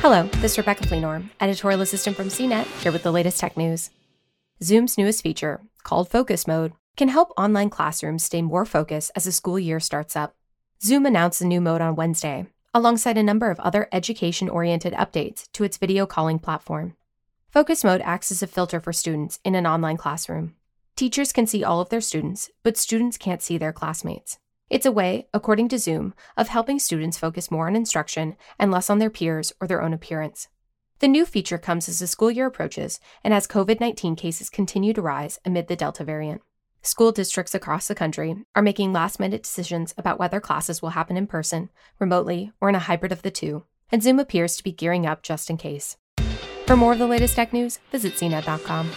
Hello, this is Rebecca Fleenor, editorial assistant from CNET, here with the latest tech news. Zoom's newest feature, called Focus Mode, can help online classrooms stay more focused as the school year starts up. Zoom announced the new mode on Wednesday, alongside a number of other education oriented updates to its video calling platform. Focus Mode acts as a filter for students in an online classroom. Teachers can see all of their students, but students can't see their classmates. It's a way, according to Zoom, of helping students focus more on instruction and less on their peers or their own appearance. The new feature comes as the school year approaches and as COVID 19 cases continue to rise amid the Delta variant. School districts across the country are making last minute decisions about whether classes will happen in person, remotely, or in a hybrid of the two, and Zoom appears to be gearing up just in case. For more of the latest tech news, visit cnet.com.